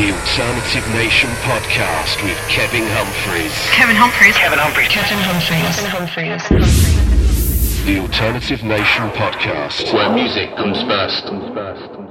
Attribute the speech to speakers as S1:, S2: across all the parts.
S1: The Alternative Nation podcast with Kevin Humphreys.
S2: Kevin Humphreys.
S3: Kevin Humphreys.
S2: Kevin Humphreys. Kevin Humphreys. Kevin Humphreys.
S1: The Alternative Nation podcast,
S4: where music comes first.
S3: Comes first.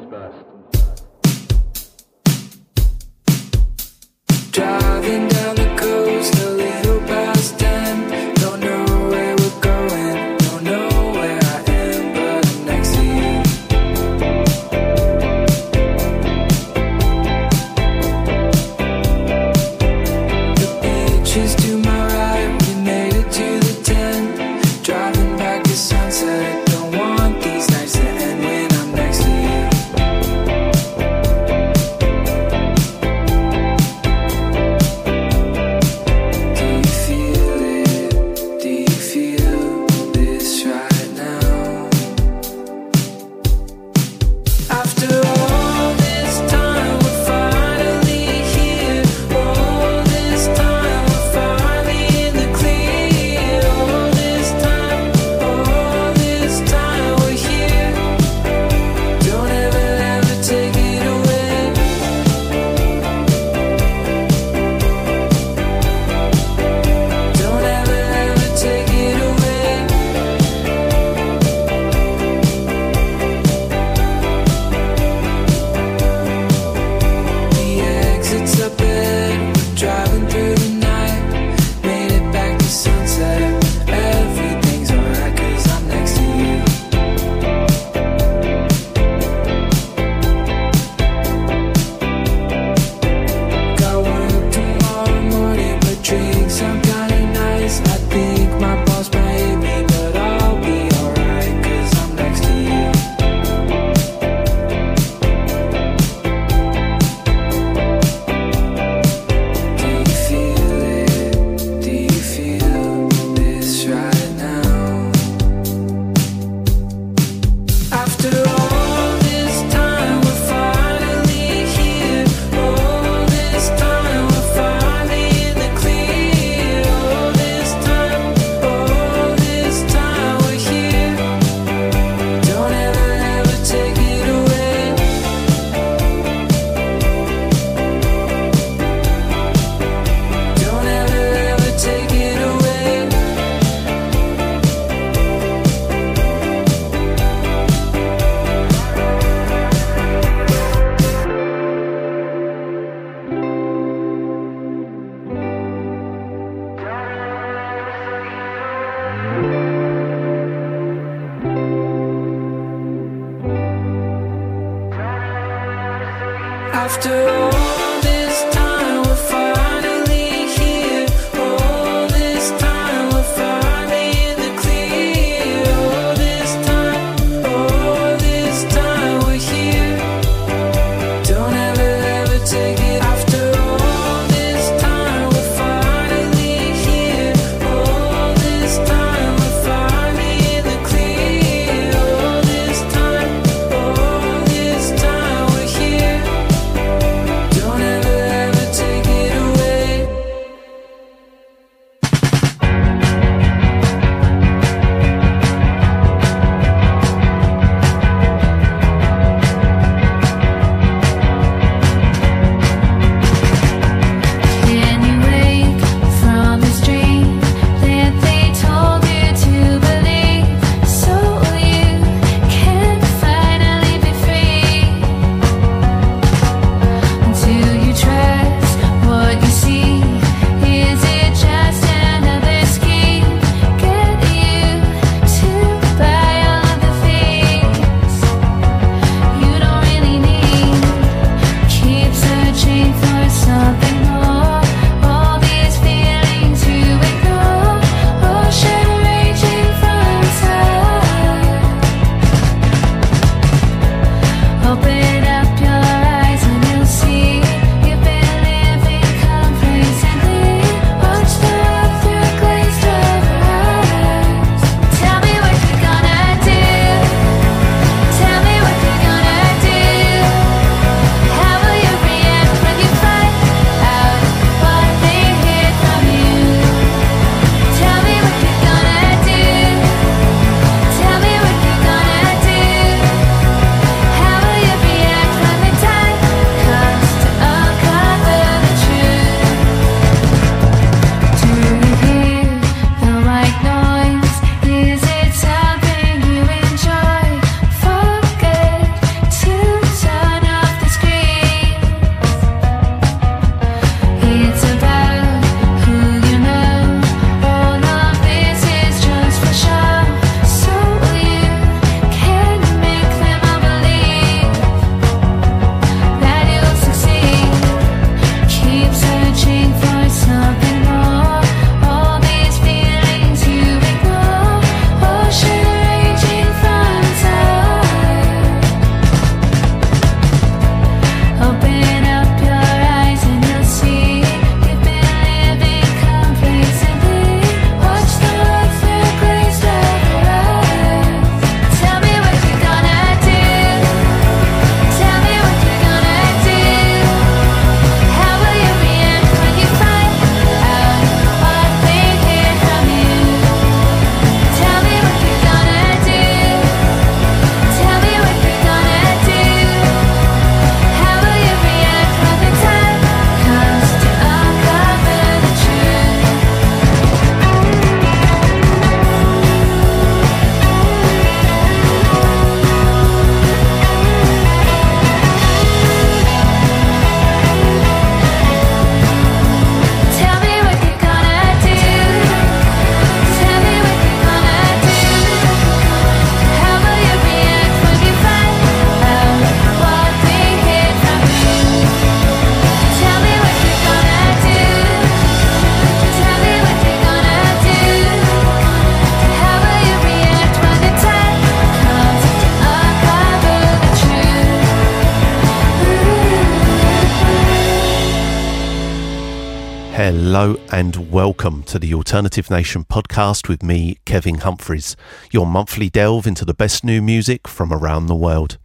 S3: Alternative Nation podcast with me, Kevin Humphreys, your monthly delve into the best new music from around the world.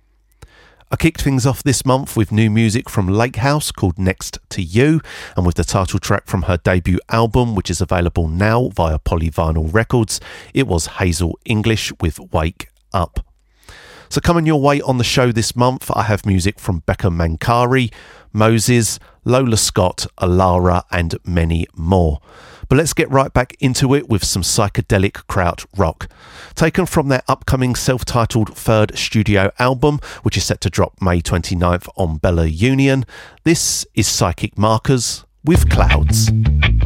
S3: I kicked things off this month with new music from Lake House called Next to You, and with the title track from her debut album, which is available now via Polyvinyl Records. It was Hazel English with Wake Up. So, coming your way on the show this month, I have music from Becca Mancari, Moses, Lola Scott, Alara, and many more. But let's get right back into it with some psychedelic kraut rock. Taken from their upcoming self titled third studio album, which is set to drop May 29th on Bella Union, this is Psychic Markers with Clouds.
S5: Clouds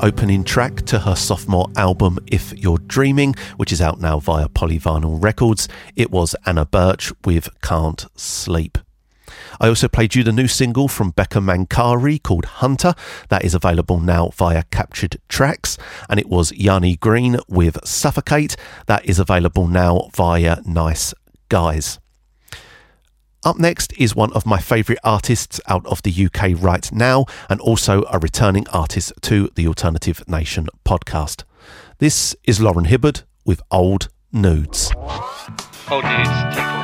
S3: opening track to her sophomore album If You're Dreaming, which is out now via Polyvinyl Records. It was Anna Burch with Can't Sleep. I also played you the new single from Becca Mancari called Hunter. That is available now via Captured Tracks. And it was Yanni Green with Suffocate. That is available now via Nice Guys. Up next is one of my favourite artists out of the UK right now, and also a returning artist to the Alternative Nation podcast. This is Lauren Hibberd with Old Nudes.
S6: Old Nudes,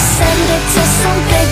S7: send it to something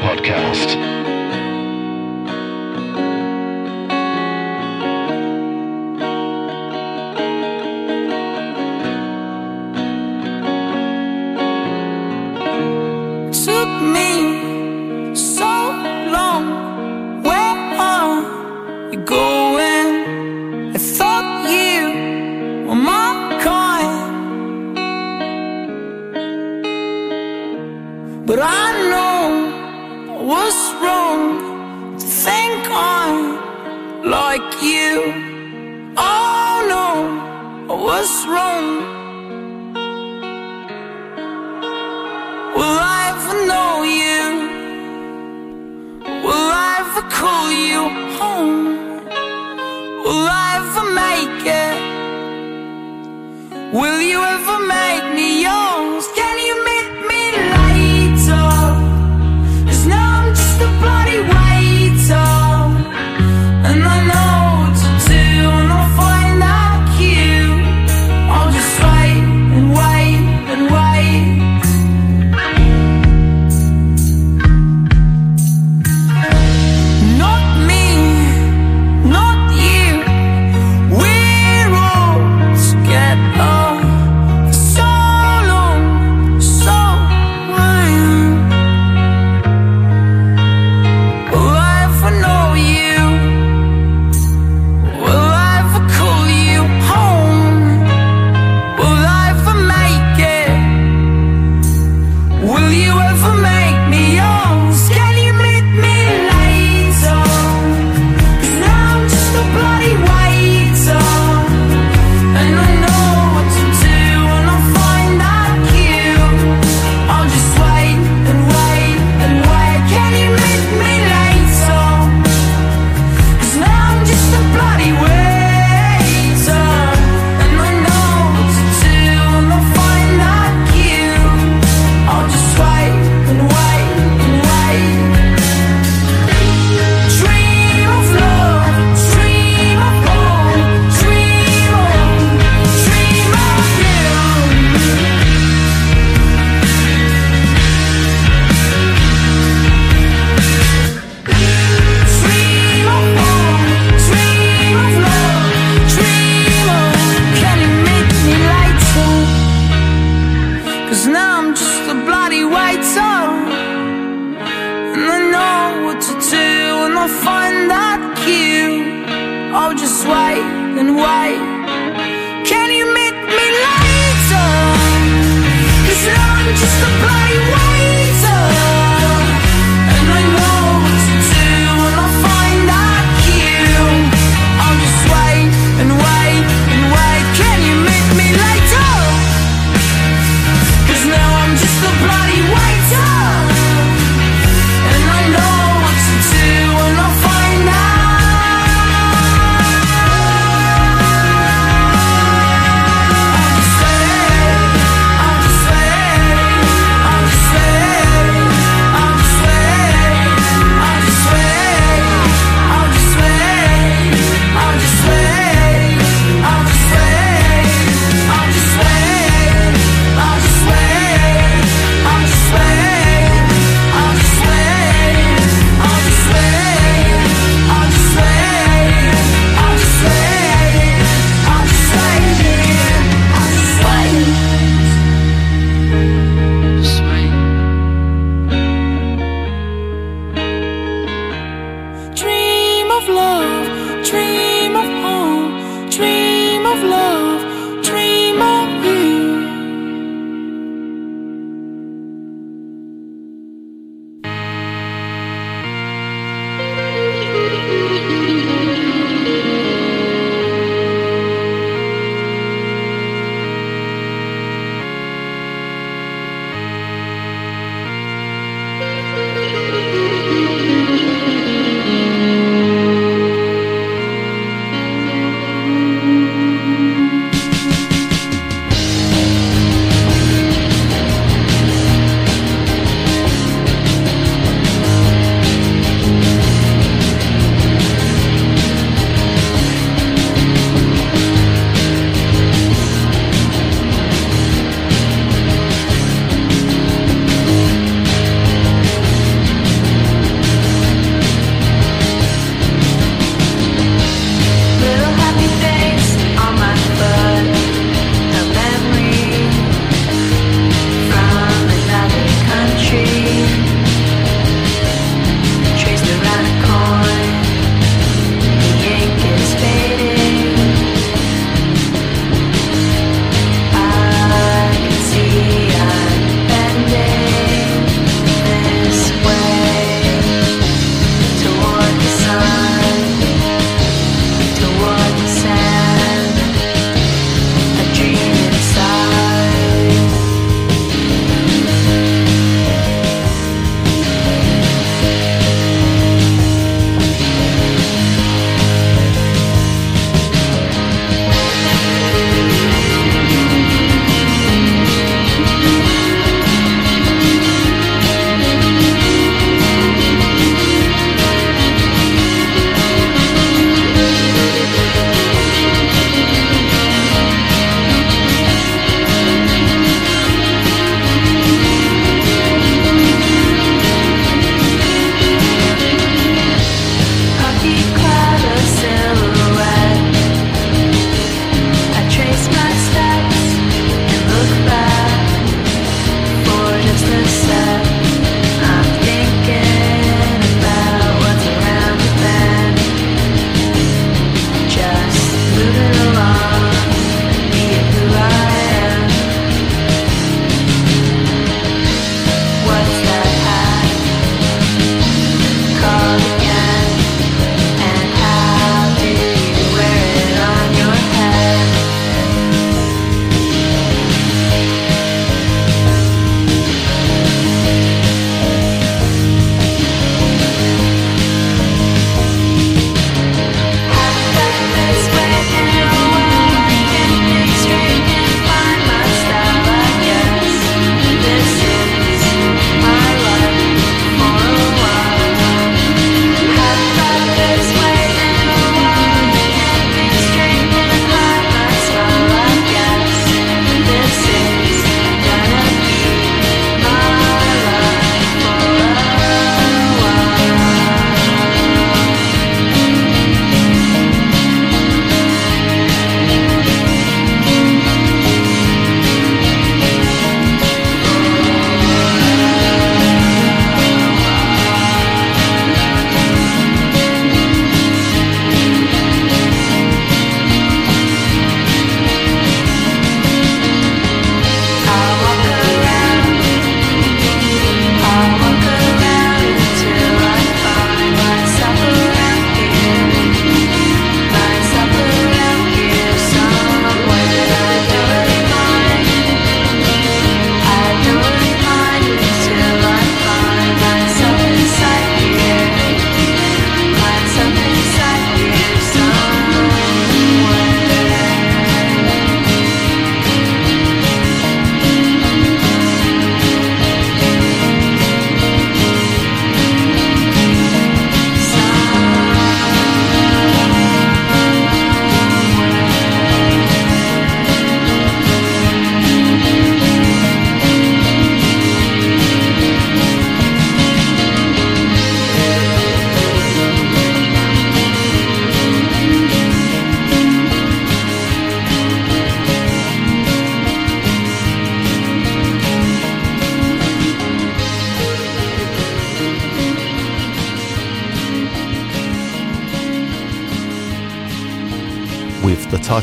S1: Podcast.
S8: was wrong to think I'm like you. Oh no, I was wrong. Will I ever know you? Will I ever call you home? Will I ever make it? Will you ever make me?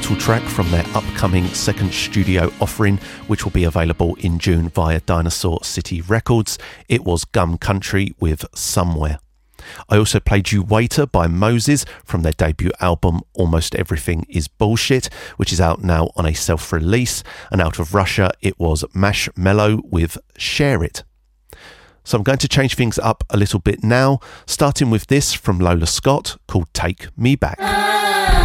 S3: title track from their upcoming second studio offering, which will be available in June via Dinosaur City Records. It was Gum Country with Somewhere. I also played you Waiter by Moses from their debut album Almost Everything Is Bullshit, which is out now on a self release. And out of Russia, it was Mash Mellow with Share It. So I'm going to change things up a little bit now, starting with this from Lola Scott called Take Me Back.
S7: Ah.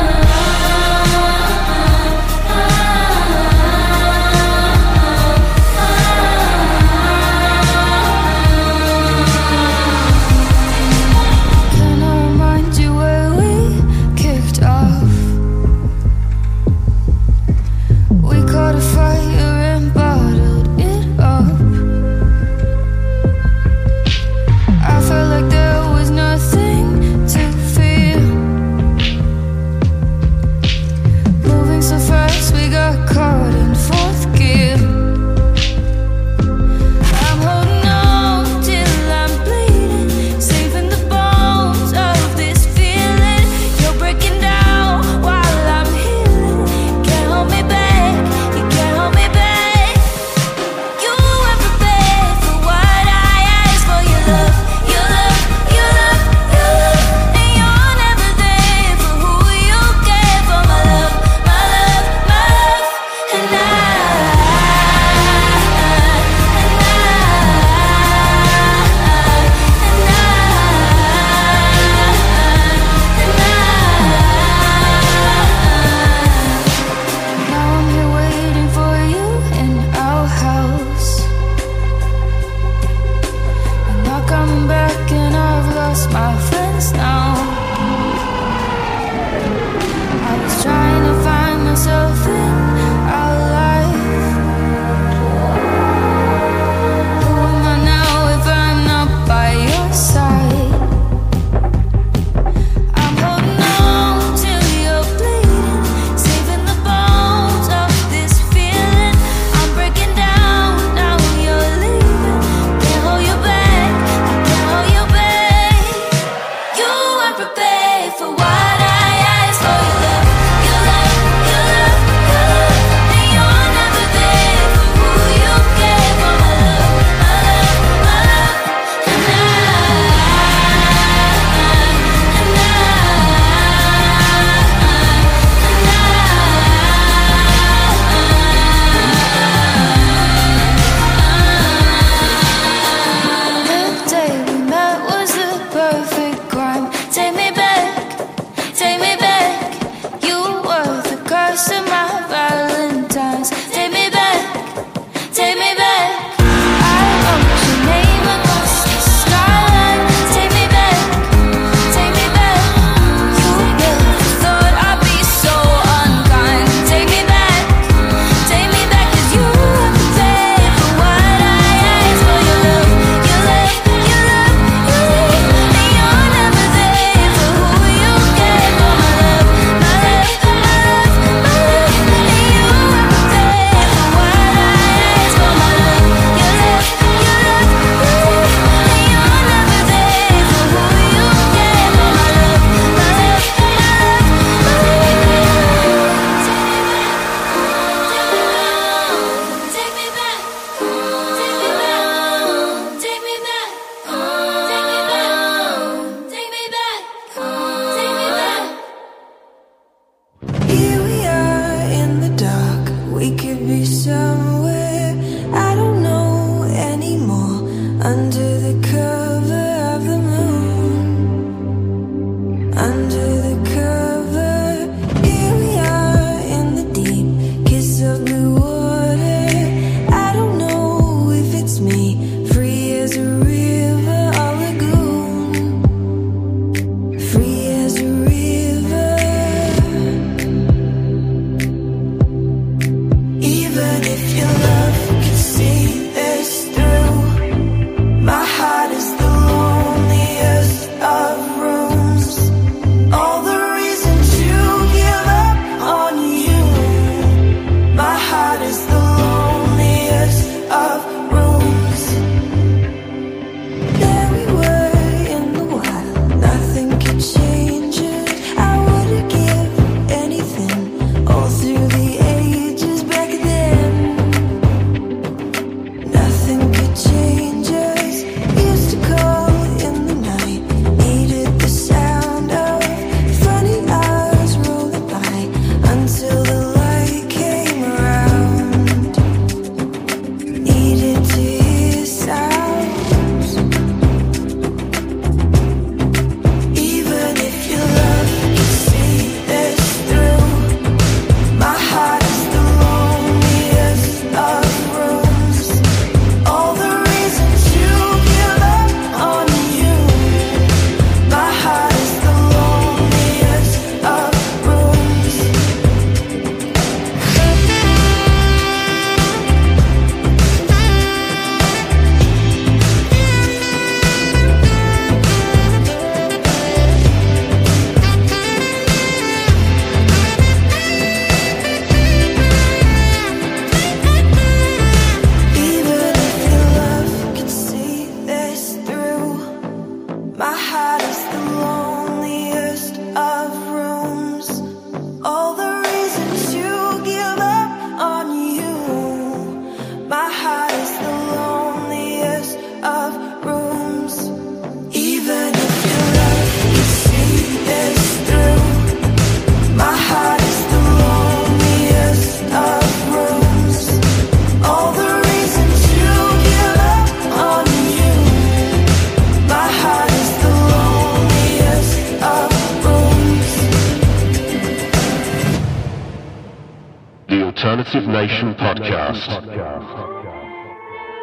S1: Alternative Nation Podcast.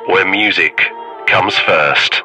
S1: Where music comes first.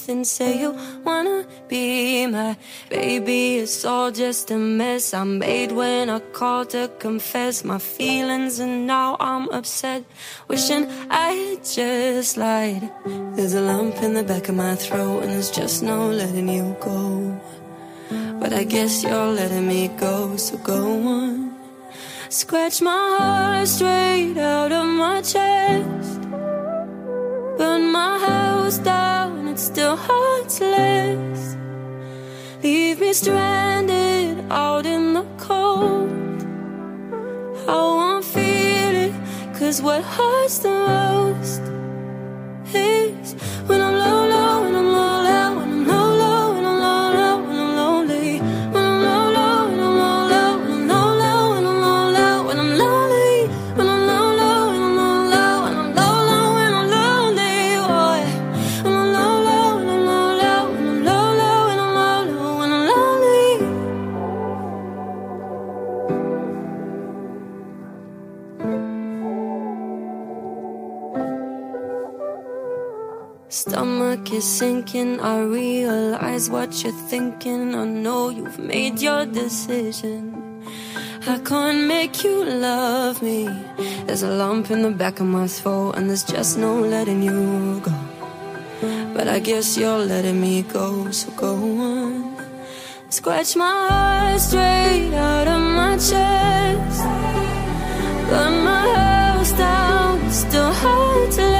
S7: For something. Say you wanna be my baby. It's all just a mess I made when I called to confess my feelings, and now I'm upset, wishing I just lied. There's a lump in the back of my throat, and there's just no letting you go. But I guess you're letting me go, so go on. Scratch my heart straight out of my chest. Burn my house down, still heartless. Leave me stranded out in the cold. How I'm feeling, cause what hurts the most is when I'm low, low, when I'm low, Stomach is sinking. I realize what you're thinking. I know you've made your decision. I can't make you love me. There's a lump in the back of my throat, and there's just no letting you go. But I guess you're letting me go, so go on. Scratch my heart straight out of my chest. Burn my house down, still heartless.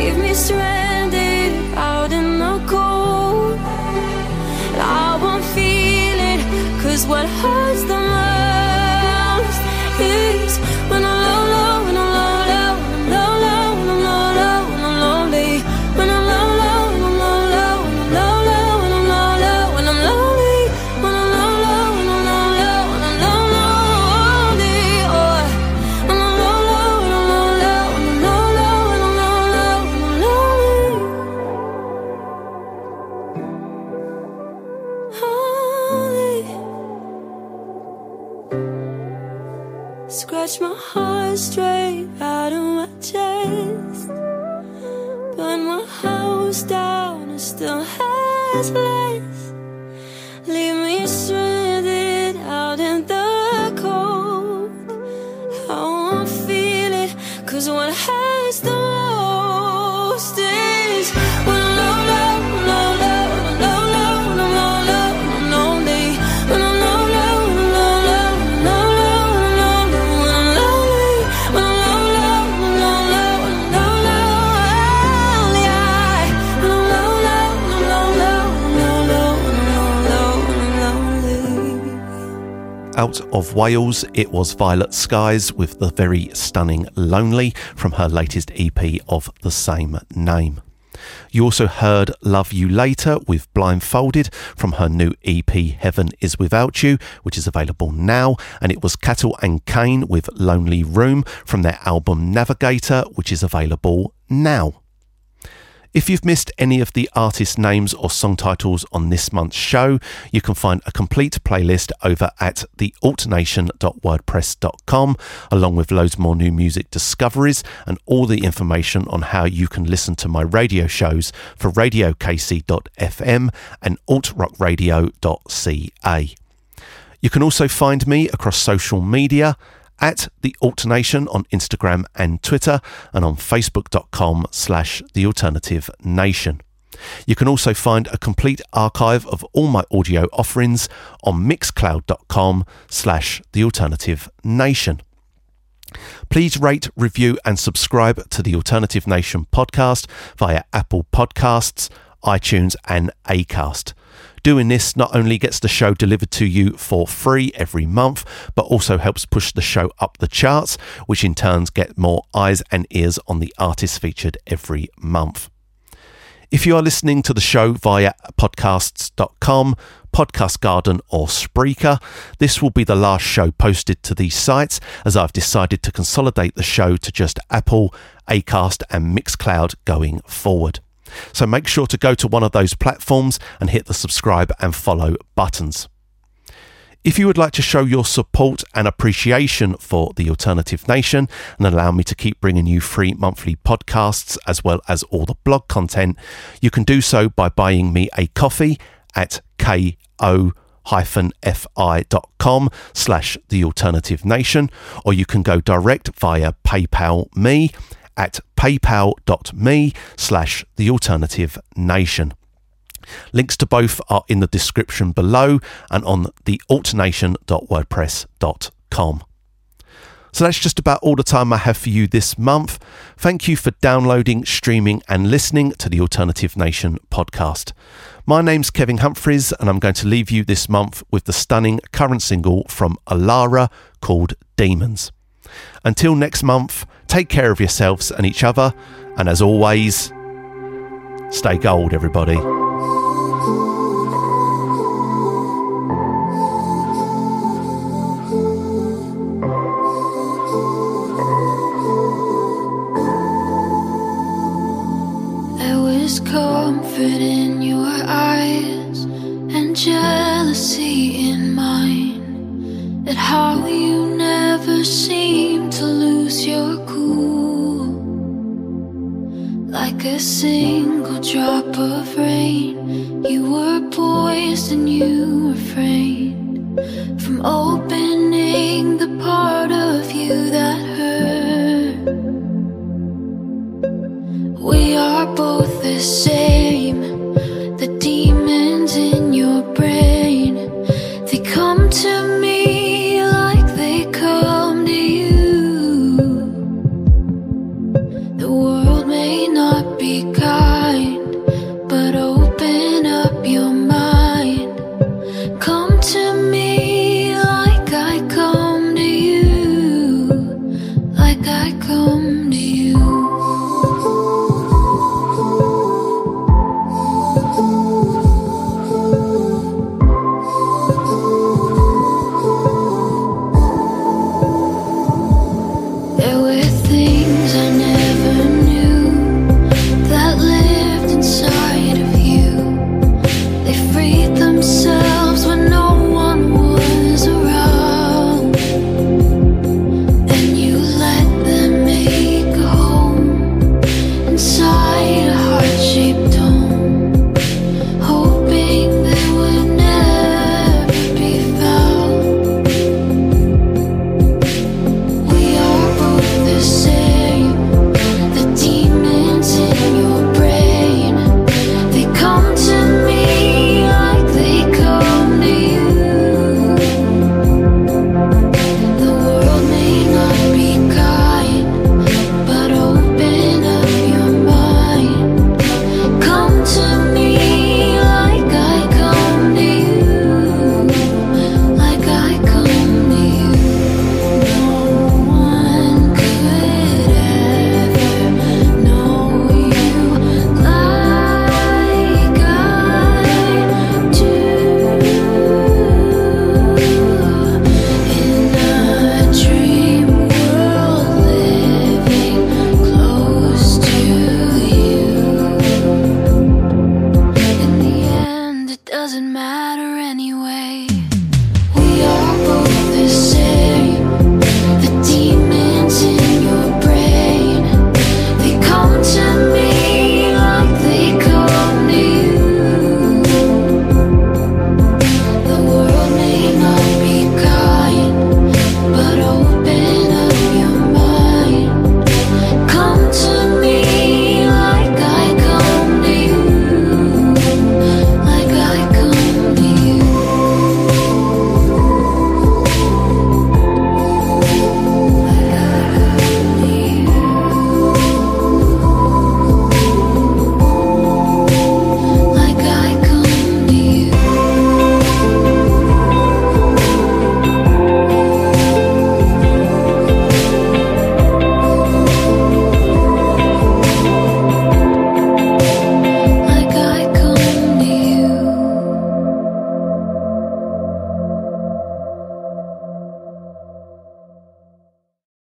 S7: Leave me stranded out in the cold. I won't feel it, cause what hurts the of
S3: Wales, it was Violet Skies with the very stunning Lonely from her latest EP of the same name. You also heard Love You Later with Blindfolded from her new EP Heaven Is Without You, which is available now, and it was Cattle and Cane with Lonely Room from their album Navigator, which is available now. If you've missed any of the artist names or song titles on this month's show, you can find a complete playlist over at thealtnation.wordpress.com, along with loads more new music discoveries and all the information on how you can listen to my radio shows for radiokc.fm and altrockradio.ca. You can also find me across social media at the Alt Nation on Instagram and Twitter and on facebook.com slash the alternative nation. You can also find a complete archive of all my audio offerings on mixcloud.com slash the alternative nation. Please rate, review, and subscribe to the Alternative Nation podcast via Apple Podcasts, iTunes, and Acast. Doing this not only gets the show delivered to you for free every month, but also helps push the show up the charts, which in turns get more eyes and ears on the artists featured every month. If you are listening to the show via podcasts.com, Podcast Garden, or Spreaker, this will be the last show posted to these sites as I've decided to consolidate the show to just Apple, Acast, and Mixcloud going forward. So make sure to go to one of those platforms and hit the subscribe and follow buttons. If you would like to show your support and appreciation for the Alternative Nation and allow me to keep bringing you free monthly podcasts as well as all the blog content, you can do so by buying me a coffee at ko fi.com slash the alternative nation or you can go direct via paypal me at paypal.me slash the alternative nation Links to both are in the description below and on the altnation.wordpress.com. So that's just about all the time I have for you this month. Thank you for downloading, streaming, and listening to the Alternative Nation podcast. My name's Kevin Humphreys, and I'm going to leave you this month with the stunning current single from Alara called Demons. Until next month, take care of yourselves and each other, and as always, stay gold, everybody.